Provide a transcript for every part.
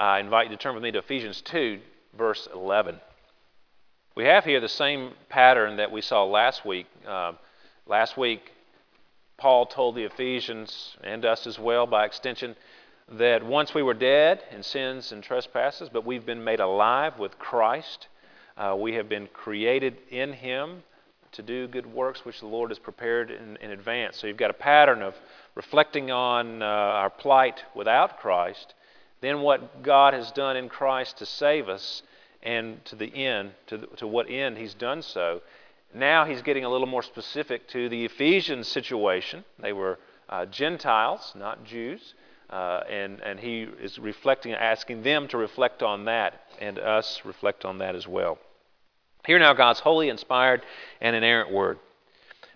I invite you to turn with me to Ephesians 2, verse 11. We have here the same pattern that we saw last week. Uh, last week, Paul told the Ephesians, and us as well by extension, that once we were dead in sins and trespasses, but we've been made alive with Christ. Uh, we have been created in Him to do good works which the Lord has prepared in, in advance. So you've got a pattern of reflecting on uh, our plight without Christ, then what God has done in Christ to save us, and to the end, to, the, to what end He's done so. Now He's getting a little more specific to the Ephesians situation. They were uh, Gentiles, not Jews. Uh, and, and he is reflecting, asking them to reflect on that, and us reflect on that as well. Hear now God's holy, inspired, and inerrant word.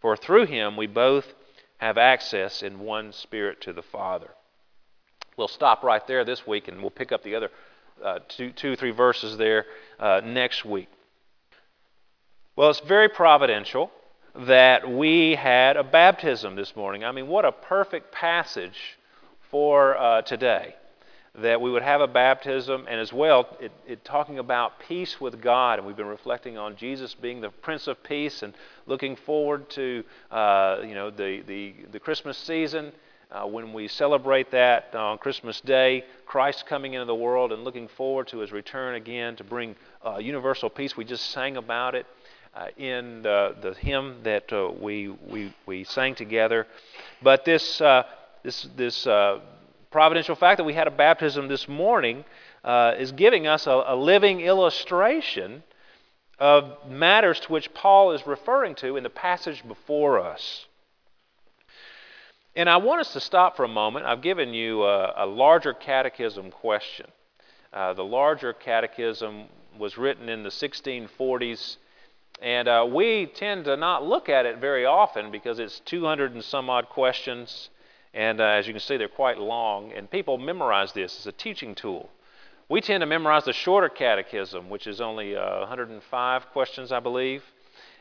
For through him we both have access in one spirit to the Father. We'll stop right there this week, and we'll pick up the other uh, two, two, three verses there uh, next week. Well, it's very providential that we had a baptism this morning. I mean, what a perfect passage for uh, today. That we would have a baptism, and as well, it, it, talking about peace with God, and we've been reflecting on Jesus being the Prince of Peace, and looking forward to uh, you know the, the, the Christmas season uh, when we celebrate that on Christmas Day, Christ coming into the world, and looking forward to His return again to bring uh, universal peace. We just sang about it uh, in the, the, hymn that uh, we, we, we sang together. But this, uh, this, this providential fact that we had a baptism this morning uh, is giving us a, a living illustration of matters to which Paul is referring to in the passage before us. And I want us to stop for a moment. I've given you a, a larger catechism question. Uh, the larger catechism was written in the 1640s and uh, we tend to not look at it very often because it's 200 and some odd questions. And uh, as you can see, they're quite long. And people memorize this as a teaching tool. We tend to memorize the shorter catechism, which is only uh, 105 questions, I believe.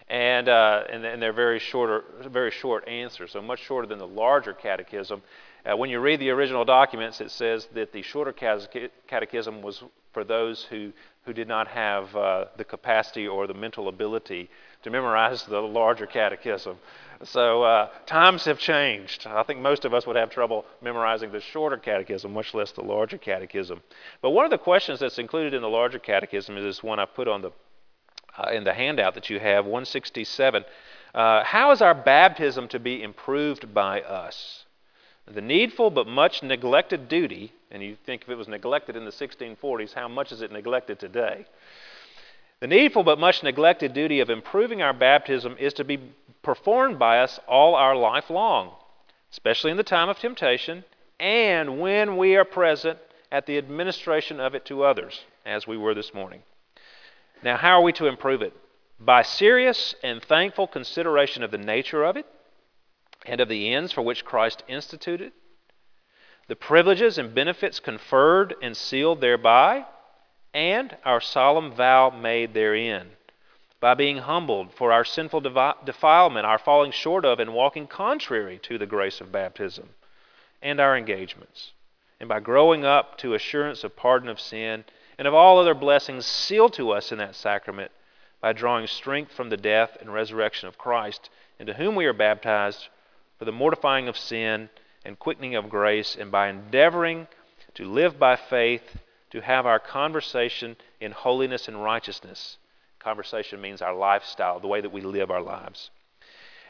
And, uh, and, and, they're very, shorter, very short answers, so much shorter than the larger catechism. Uh, when you read the original documents, it says that the shorter catechism was for those who who did not have uh, the capacity or the mental ability to memorize the larger catechism. So uh, times have changed. I think most of us would have trouble memorizing the shorter catechism, much less the larger catechism. But one of the questions that's included in the larger catechism is this one I put on the uh, in the handout that you have, 167. Uh, how is our baptism to be improved by us? The needful but much neglected duty, and you think if it was neglected in the 1640s, how much is it neglected today? The needful but much neglected duty of improving our baptism is to be performed by us all our life long, especially in the time of temptation and when we are present at the administration of it to others, as we were this morning. Now, how are we to improve it? By serious and thankful consideration of the nature of it and of the ends for which Christ instituted, the privileges and benefits conferred and sealed thereby, and our solemn vow made therein, by being humbled for our sinful defilement, our falling short of and walking contrary to the grace of baptism, and our engagements, and by growing up to assurance of pardon of sin and of all other blessings sealed to us in that sacrament, by drawing strength from the death and resurrection of Christ, into whom we are baptized for the mortifying of sin and quickening of grace, and by endeavoring to live by faith to have our conversation in holiness and righteousness. Conversation means our lifestyle, the way that we live our lives.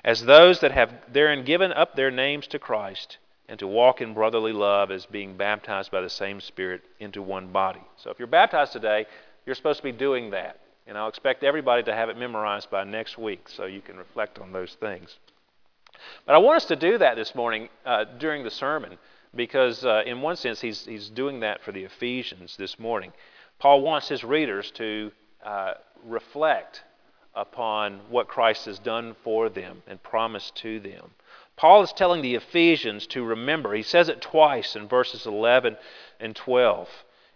As those that have therein given up their names to Christ, and to walk in brotherly love as being baptized by the same Spirit into one body. So if you're baptized today, you're supposed to be doing that. And I'll expect everybody to have it memorized by next week so you can reflect on those things. But I want us to do that this morning uh, during the sermon because, uh, in one sense, he's, he's doing that for the Ephesians this morning. Paul wants his readers to uh, reflect upon what Christ has done for them and promised to them. Paul is telling the Ephesians to remember. He says it twice in verses 11 and 12.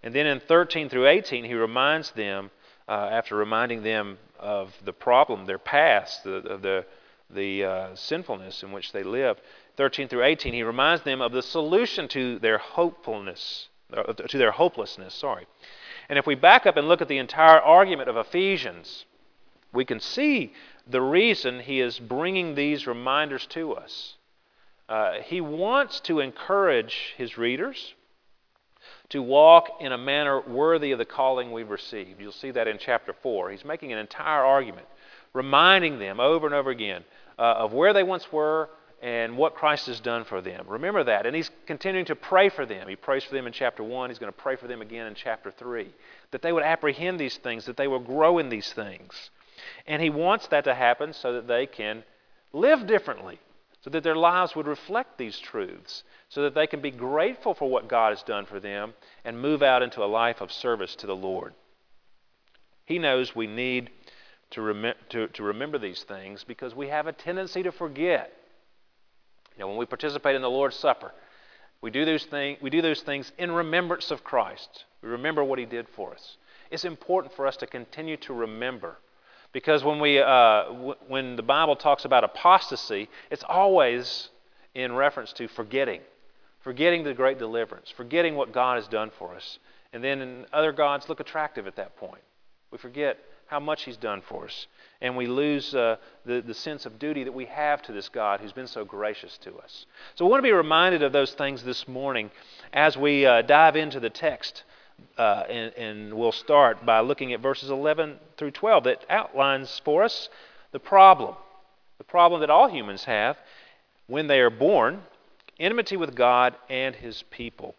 And then in 13 through 18, he reminds them, uh, after reminding them of the problem, their past, the, the, the uh, sinfulness in which they lived. 13 through 18, he reminds them of the solution to their hopefulness, uh, to their hopelessness. Sorry. And if we back up and look at the entire argument of Ephesians, we can see the reason he is bringing these reminders to us. Uh, he wants to encourage his readers to walk in a manner worthy of the calling we've received. You'll see that in chapter 4. He's making an entire argument, reminding them over and over again uh, of where they once were and what Christ has done for them. Remember that. And he's continuing to pray for them. He prays for them in chapter 1. He's going to pray for them again in chapter 3. That they would apprehend these things, that they will grow in these things. And He wants that to happen so that they can live differently, so that their lives would reflect these truths, so that they can be grateful for what God has done for them and move out into a life of service to the Lord. He knows we need to, rem- to, to remember these things because we have a tendency to forget. You know, when we participate in the Lord's Supper, we do, those thing, we do those things in remembrance of Christ. We remember what He did for us. It's important for us to continue to remember because when, we, uh, w- when the Bible talks about apostasy, it's always in reference to forgetting, forgetting the great deliverance, forgetting what God has done for us. And then other gods look attractive at that point. We forget how much He's done for us. And we lose uh, the, the sense of duty that we have to this God who's been so gracious to us. So we want to be reminded of those things this morning as we uh, dive into the text uh, and, and we'll start by looking at verses 11 through 12 that outlines for us the problem, the problem that all humans have when they are born enmity with God and his people.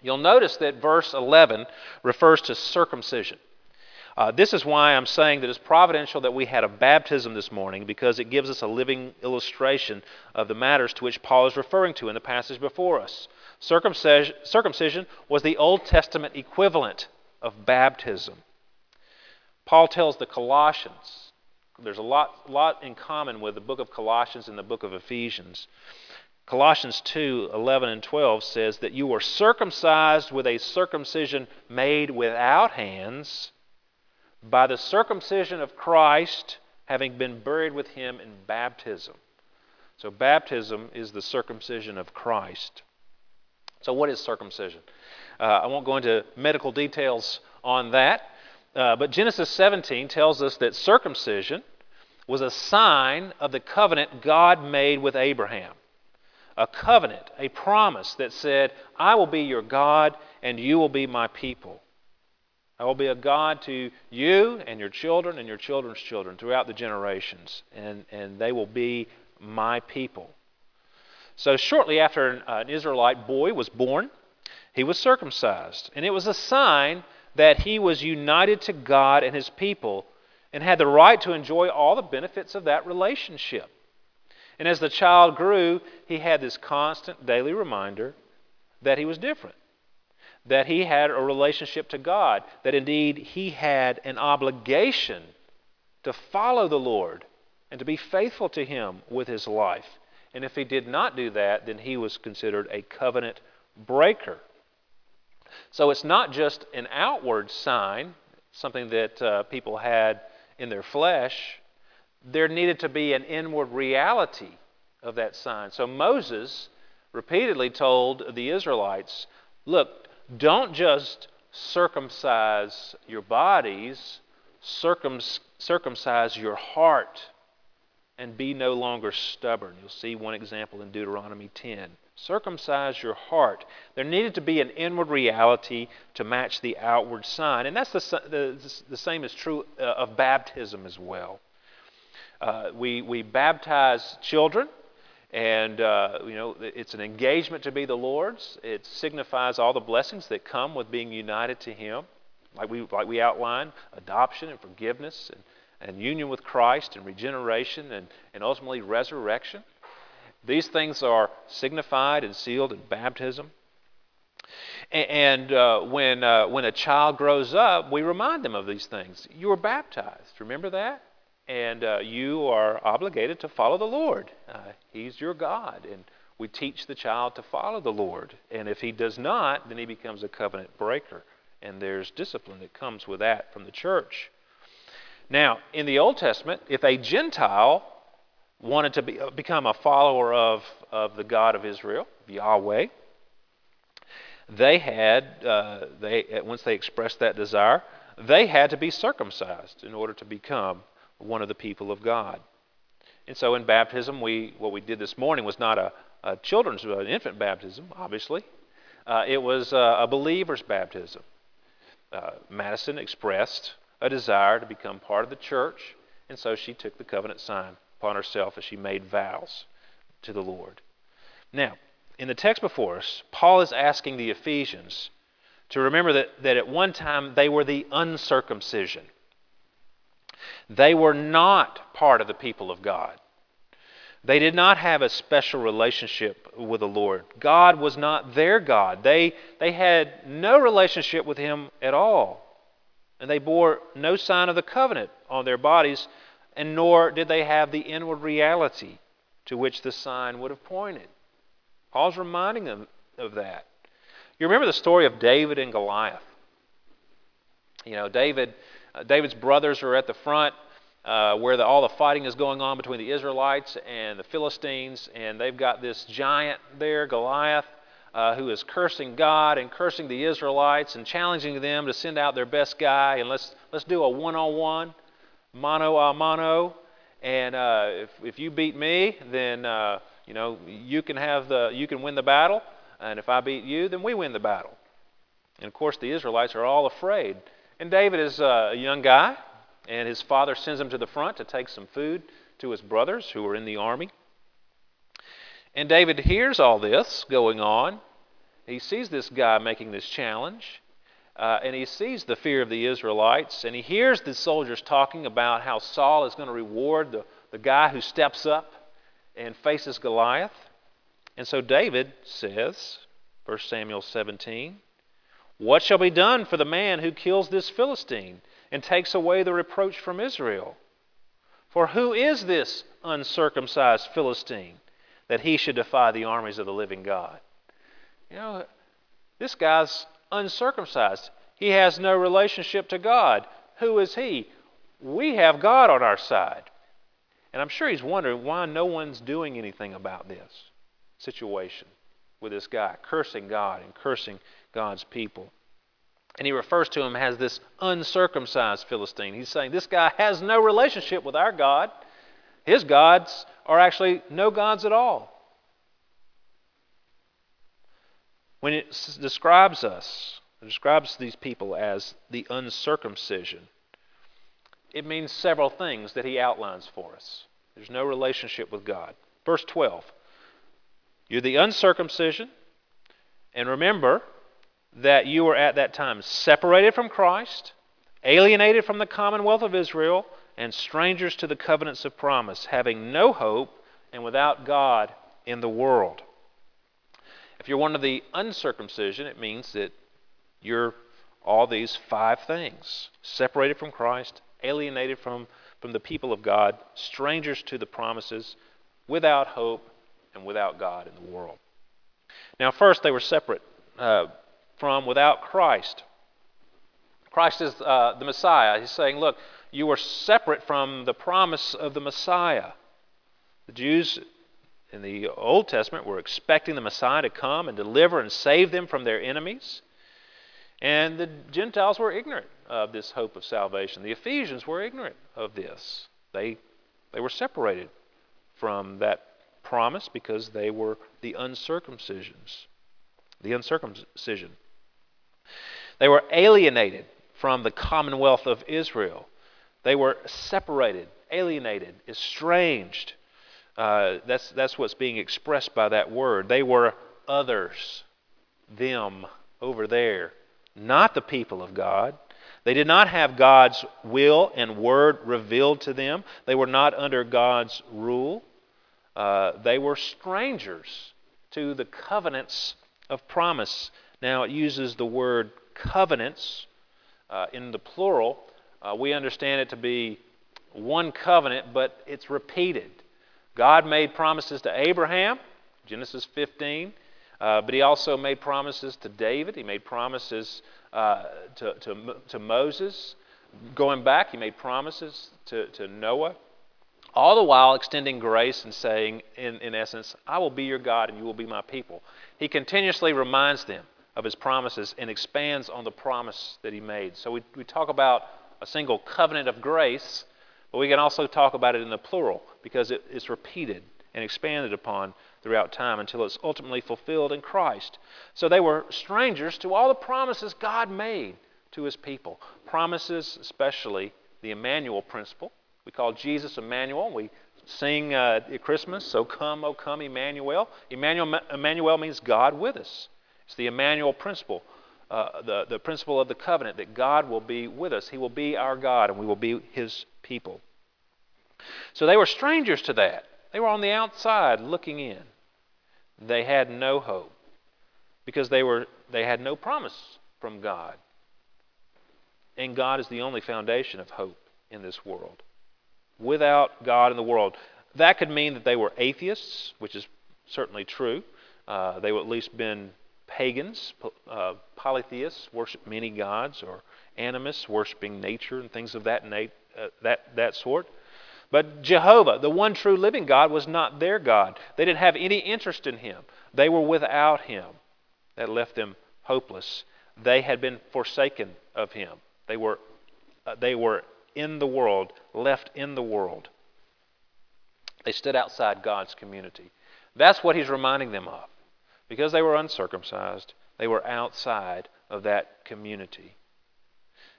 You'll notice that verse 11 refers to circumcision. Uh, this is why I'm saying that it's providential that we had a baptism this morning because it gives us a living illustration of the matters to which Paul is referring to in the passage before us. Circumcision was the Old Testament equivalent of baptism. Paul tells the Colossians, there's a lot, lot in common with the book of Colossians and the book of Ephesians. Colossians 2 11 and 12 says that you were circumcised with a circumcision made without hands by the circumcision of Christ, having been buried with him in baptism. So, baptism is the circumcision of Christ. So, what is circumcision? Uh, I won't go into medical details on that, uh, but Genesis 17 tells us that circumcision was a sign of the covenant God made with Abraham. A covenant, a promise that said, I will be your God and you will be my people. I will be a God to you and your children and your children's children throughout the generations, and, and they will be my people. So, shortly after an, uh, an Israelite boy was born, he was circumcised. And it was a sign that he was united to God and his people and had the right to enjoy all the benefits of that relationship. And as the child grew, he had this constant daily reminder that he was different, that he had a relationship to God, that indeed he had an obligation to follow the Lord and to be faithful to him with his life. And if he did not do that, then he was considered a covenant breaker. So it's not just an outward sign, something that uh, people had in their flesh. There needed to be an inward reality of that sign. So Moses repeatedly told the Israelites look, don't just circumcise your bodies, circumcise your heart and be no longer stubborn. You'll see one example in Deuteronomy 10. Circumcise your heart. There needed to be an inward reality to match the outward sign. And that's the, the, the same is true uh, of baptism as well. Uh, we, we baptize children, and uh, you know it's an engagement to be the Lord's. It signifies all the blessings that come with being united to Him, like we, like we outlined adoption and forgiveness, and, and union with Christ, and regeneration, and, and ultimately resurrection. These things are signified and sealed in baptism. And uh, when, uh, when a child grows up, we remind them of these things. You were baptized. Remember that? And uh, you are obligated to follow the Lord. Uh, he's your God. And we teach the child to follow the Lord. And if he does not, then he becomes a covenant breaker. And there's discipline that comes with that from the church. Now, in the Old Testament, if a Gentile wanted to be, uh, become a follower of, of the God of Israel, Yahweh, they had, uh, they, once they expressed that desire, they had to be circumcised in order to become one of the people of God. And so in baptism, we, what we did this morning was not a, a children's, an infant baptism, obviously. Uh, it was a, a believer's baptism. Uh, Madison expressed a desire to become part of the church, and so she took the covenant sign upon herself as she made vows to the Lord. Now, in the text before us, Paul is asking the Ephesians to remember that, that at one time they were the uncircumcision. They were not part of the people of God. They did not have a special relationship with the Lord. God was not their God. They, they had no relationship with Him at all. And they bore no sign of the covenant on their bodies and nor did they have the inward reality to which the sign would have pointed. Paul's reminding them of that. You remember the story of David and Goliath. You know, David, uh, David's brothers are at the front uh, where the, all the fighting is going on between the Israelites and the Philistines, and they've got this giant there, Goliath, uh, who is cursing God and cursing the Israelites and challenging them to send out their best guy and let's let's do a one-on-one mano a mano, and uh, if if you beat me, then uh, you know you can have the you can win the battle, and if I beat you, then we win the battle. And of course, the Israelites are all afraid. And David is uh, a young guy, and his father sends him to the front to take some food to his brothers who are in the army. And David hears all this going on. He sees this guy making this challenge. Uh, and he sees the fear of the Israelites, and he hears the soldiers talking about how Saul is going to reward the, the guy who steps up and faces Goliath. And so David says, 1 Samuel 17, What shall be done for the man who kills this Philistine and takes away the reproach from Israel? For who is this uncircumcised Philistine that he should defy the armies of the living God? You know, this guy's uncircumcised. He has no relationship to God. Who is he? We have God on our side. And I'm sure he's wondering why no one's doing anything about this situation with this guy, cursing God and cursing God's people. And he refers to him as this uncircumcised Philistine. He's saying this guy has no relationship with our God. His gods are actually no gods at all. When it describes us, it describes these people as the uncircumcision, it means several things that he outlines for us. There's no relationship with God. Verse 12 You're the uncircumcision, and remember that you were at that time separated from Christ, alienated from the commonwealth of Israel, and strangers to the covenants of promise, having no hope and without God in the world. If you're one of the uncircumcision, it means that you're all these five things separated from Christ, alienated from, from the people of God, strangers to the promises, without hope, and without God in the world. Now, first, they were separate uh, from, without Christ. Christ is uh, the Messiah. He's saying, look, you are separate from the promise of the Messiah. The Jews in the Old Testament were expecting the Messiah to come and deliver and save them from their enemies. And the Gentiles were ignorant of this hope of salvation. The Ephesians were ignorant of this. They, they were separated from that promise because they were the uncircumcisions. The uncircumcision. They were alienated from the commonwealth of Israel. They were separated, alienated, estranged. Uh, that's, that's what's being expressed by that word. They were others, them over there, not the people of God. They did not have God's will and word revealed to them. They were not under God's rule. Uh, they were strangers to the covenants of promise. Now, it uses the word covenants uh, in the plural. Uh, we understand it to be one covenant, but it's repeated. God made promises to Abraham, Genesis 15, uh, but he also made promises to David. He made promises uh, to, to, to Moses. Going back, he made promises to, to Noah. All the while extending grace and saying, in, in essence, I will be your God and you will be my people. He continuously reminds them of his promises and expands on the promise that he made. So we, we talk about a single covenant of grace but we can also talk about it in the plural because it is repeated and expanded upon throughout time until it's ultimately fulfilled in Christ. So they were strangers to all the promises God made to his people. Promises, especially the Emmanuel principle. We call Jesus Emmanuel. We sing uh, at Christmas, So come, O come, Emmanuel. Emmanuel. Emmanuel means God with us. It's the Emmanuel principle. Uh, the, the principle of the covenant that God will be with us. He will be our God and we will be His people. So they were strangers to that. They were on the outside looking in. They had no hope because they, were, they had no promise from God. And God is the only foundation of hope in this world. Without God in the world, that could mean that they were atheists, which is certainly true. Uh, they would at least been pagans, uh, polytheists, worship many gods, or animists, worshiping nature and things of that, na- uh, that, that sort. But Jehovah, the one true living God, was not their God. They didn't have any interest in him. They were without him. That left them hopeless. They had been forsaken of him. They were, uh, they were in the world, left in the world. They stood outside God's community. That's what he's reminding them of. Because they were uncircumcised, they were outside of that community.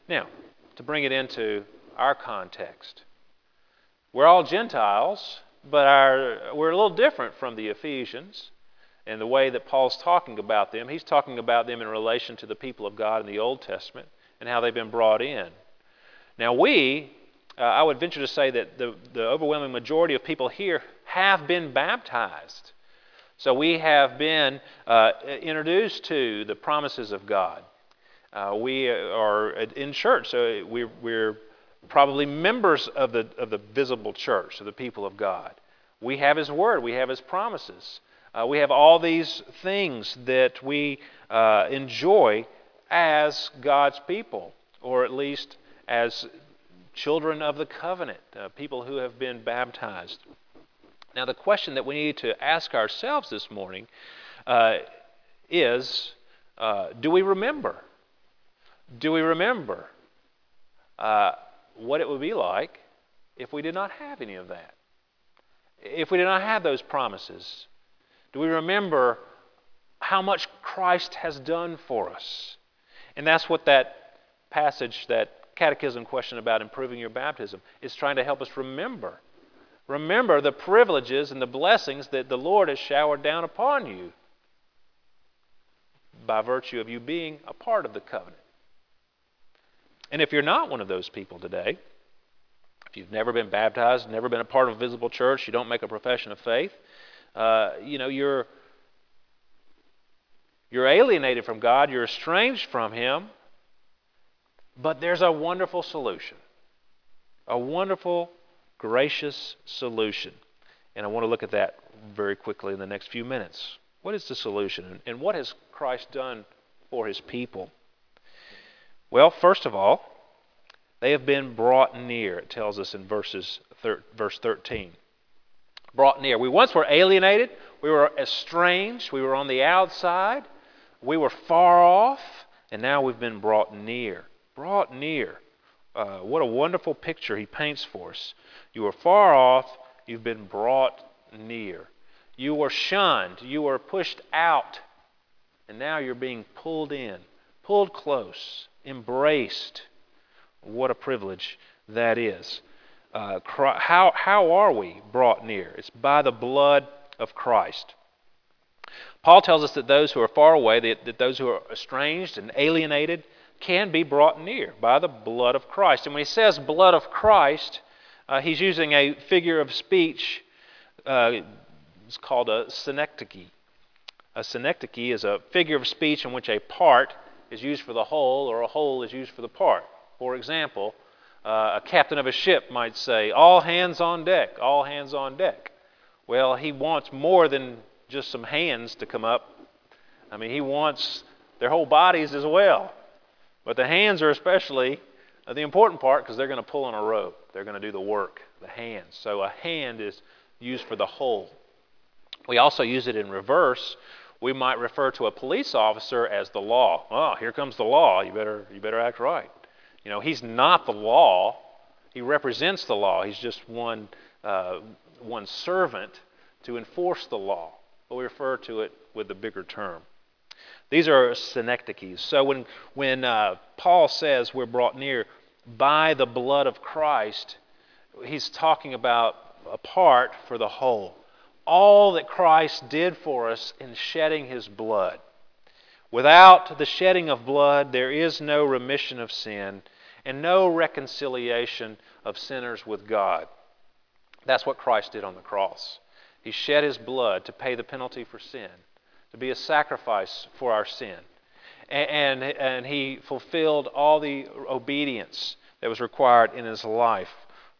Now, to bring it into our context, we're all Gentiles, but our, we're a little different from the Ephesians in the way that Paul's talking about them. He's talking about them in relation to the people of God in the Old Testament and how they've been brought in. Now, we, uh, I would venture to say that the, the overwhelming majority of people here have been baptized. So we have been uh, introduced to the promises of God. Uh, we are in church, so we're, we're, probably members of the, of the visible church, of the people of God. We have His Word, we have His promises. Uh, we have all these things that we uh, enjoy as God's people, or at least as children of the covenant, uh, people who have been baptized. Now, the question that we need to ask ourselves this morning uh, is uh, do we remember? Do we remember uh, what it would be like if we did not have any of that? If we did not have those promises? Do we remember how much Christ has done for us? And that's what that passage, that catechism question about improving your baptism, is trying to help us remember. Remember the privileges and the blessings that the Lord has showered down upon you by virtue of you being a part of the covenant. And if you're not one of those people today, if you've never been baptized, never been a part of a visible church, you don't make a profession of faith, uh, you know, you're, you're alienated from God, you're estranged from Him, but there's a wonderful solution. A wonderful gracious solution. And I want to look at that very quickly in the next few minutes. What is the solution? And what has Christ done for his people? Well, first of all, they have been brought near, it tells us in verses thir- verse 13. Brought near. We once were alienated, we were estranged, we were on the outside, we were far off, and now we've been brought near. Brought near. Uh, what a wonderful picture he paints for us. You were far off, you've been brought near. You were shunned. You were pushed out. And now you're being pulled in, pulled close, embraced. What a privilege that is. Uh, how, how are we brought near? It's by the blood of Christ. Paul tells us that those who are far away, that, that those who are estranged and alienated, can be brought near by the blood of Christ. And when he says blood of Christ, uh, he's using a figure of speech. Uh, it's called a synecdoche. A synecdoche is a figure of speech in which a part is used for the whole or a whole is used for the part. For example, uh, a captain of a ship might say, All hands on deck, all hands on deck. Well, he wants more than just some hands to come up. I mean, he wants their whole bodies as well. But the hands are especially uh, the important part because they're going to pull on a rope. They're going to do the work, the hands. So a hand is used for the whole. We also use it in reverse. We might refer to a police officer as the law. Oh, here comes the law. You better you better act right. You know, he's not the law. He represents the law. He's just one uh, one servant to enforce the law. But we refer to it with a bigger term. These are synecdoches. So when, when uh, Paul says we're brought near by the blood of Christ, he's talking about a part for the whole. All that Christ did for us in shedding his blood. Without the shedding of blood, there is no remission of sin and no reconciliation of sinners with God. That's what Christ did on the cross. He shed his blood to pay the penalty for sin to be a sacrifice for our sin. And, and, and he fulfilled all the obedience that was required in his life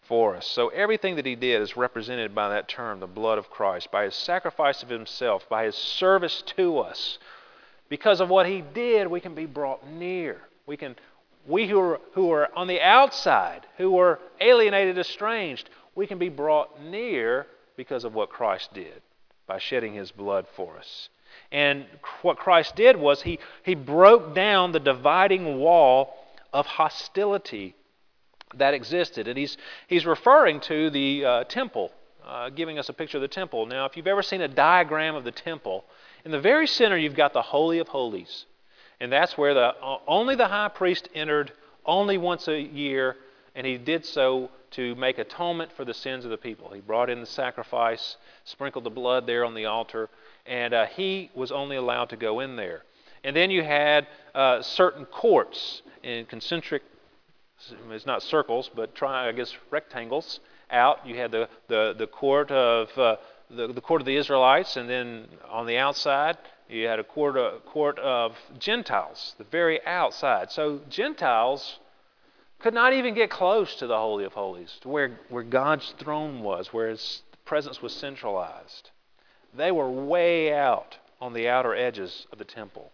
for us. So everything that he did is represented by that term, the blood of Christ, by his sacrifice of himself, by his service to us. Because of what he did, we can be brought near. We can we who are, who are on the outside, who are alienated, estranged, we can be brought near because of what Christ did by shedding his blood for us. And what Christ did was he, he broke down the dividing wall of hostility that existed. And he's, he's referring to the uh, temple, uh, giving us a picture of the temple. Now, if you've ever seen a diagram of the temple, in the very center you've got the Holy of Holies. And that's where the, only the high priest entered only once a year, and he did so to make atonement for the sins of the people. He brought in the sacrifice, sprinkled the blood there on the altar, and uh, he was only allowed to go in there. And then you had uh, certain courts in concentric, it's not circles, but try, I guess rectangles out. You had the, the, the court of uh, the, the court of the Israelites, and then on the outside you had a court, a uh, court of Gentiles, the very outside. So Gentiles could not even get close to the Holy of Holies, to where, where God's throne was, where His presence was centralized. They were way out on the outer edges of the temple.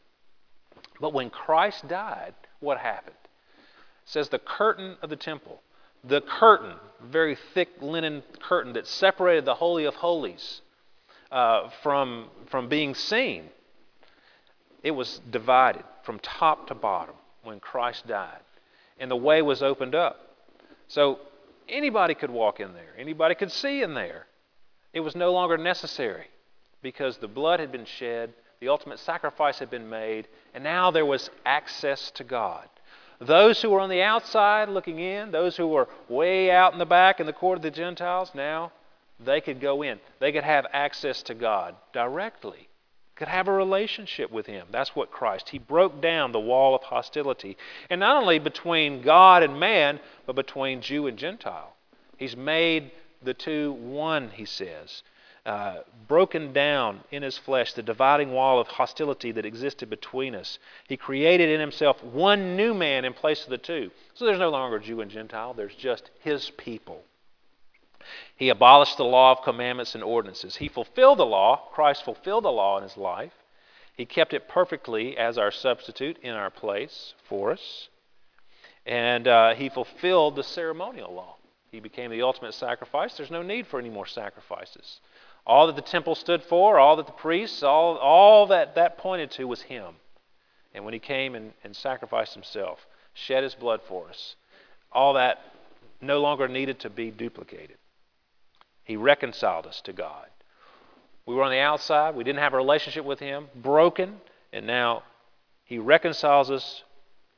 But when Christ died, what happened? It says the curtain of the temple, the curtain, very thick linen curtain that separated the Holy of Holies uh, from, from being seen, it was divided from top to bottom when Christ died. And the way was opened up. So anybody could walk in there, anybody could see in there. It was no longer necessary because the blood had been shed, the ultimate sacrifice had been made, and now there was access to God. Those who were on the outside looking in, those who were way out in the back in the court of the Gentiles, now they could go in. They could have access to God directly, could have a relationship with Him. That's what Christ. He broke down the wall of hostility. And not only between God and man, but between Jew and Gentile. He's made the two one, he says uh, broken down in his flesh the dividing wall of hostility that existed between us. He created in himself one new man in place of the two. So there's no longer Jew and Gentile, there's just his people. He abolished the law of commandments and ordinances. He fulfilled the law. Christ fulfilled the law in his life. He kept it perfectly as our substitute in our place for us. And uh, he fulfilled the ceremonial law. He became the ultimate sacrifice. There's no need for any more sacrifices. All that the temple stood for, all that the priests, all, all that that pointed to was Him. And when He came and, and sacrificed Himself, shed His blood for us, all that no longer needed to be duplicated. He reconciled us to God. We were on the outside. We didn't have a relationship with Him, broken, and now He reconciles us,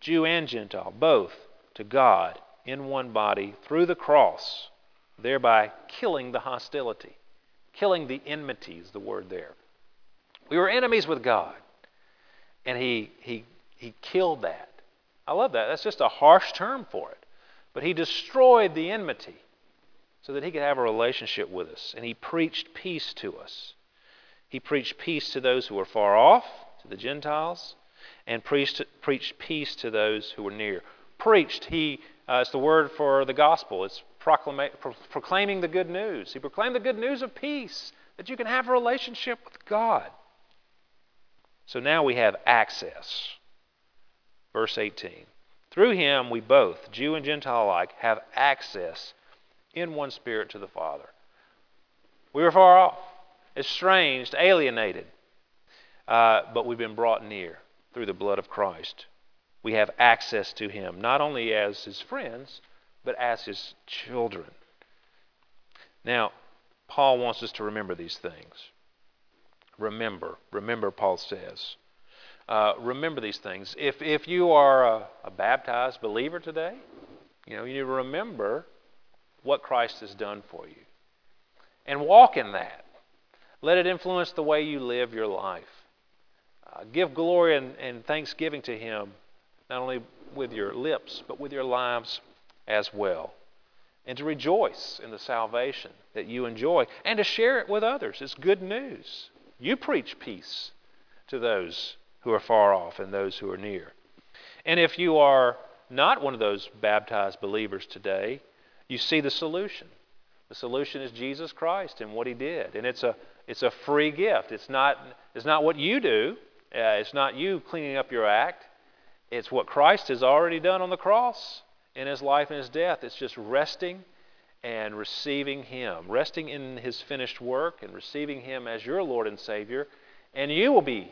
Jew and Gentile, both, to God in one body through the cross, thereby killing the hostility, killing the enmity is the word there. We were enemies with God, and He, he, he killed that. I love that. That's just a harsh term for it. But He destroyed the enmity so that He could have a relationship with us, and He preached peace to us. He preached peace to those who were far off, to the Gentiles, and preached, preached peace to those who were near. Preached, he, uh, it's the word for the gospel. It's proclama- pro- proclaiming the good news. He proclaimed the good news of peace, that you can have a relationship with God. So now we have access. Verse 18. Through him, we both, Jew and Gentile alike, have access in one spirit to the Father. We were far off estranged, alienated, uh, but we've been brought near through the blood of Christ. We have access to Him, not only as His friends, but as His children. Now, Paul wants us to remember these things. Remember, remember, Paul says. Uh, remember these things. If, if you are a, a baptized believer today, you know, you need to remember what Christ has done for you. And walk in that. Let it influence the way you live your life. Uh, give glory and, and thanksgiving to Him, not only with your lips, but with your lives as well. And to rejoice in the salvation that you enjoy and to share it with others. It's good news. You preach peace to those who are far off and those who are near. And if you are not one of those baptized believers today, you see the solution. The solution is Jesus Christ and what He did. And it's a it's a free gift. It's not, it's not what you do, uh, it's not you cleaning up your act. It's what Christ has already done on the cross in his life and his death. It's just resting and receiving him, resting in his finished work and receiving him as your Lord and Savior, and you will be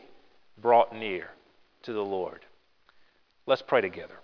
brought near to the Lord. Let's pray together.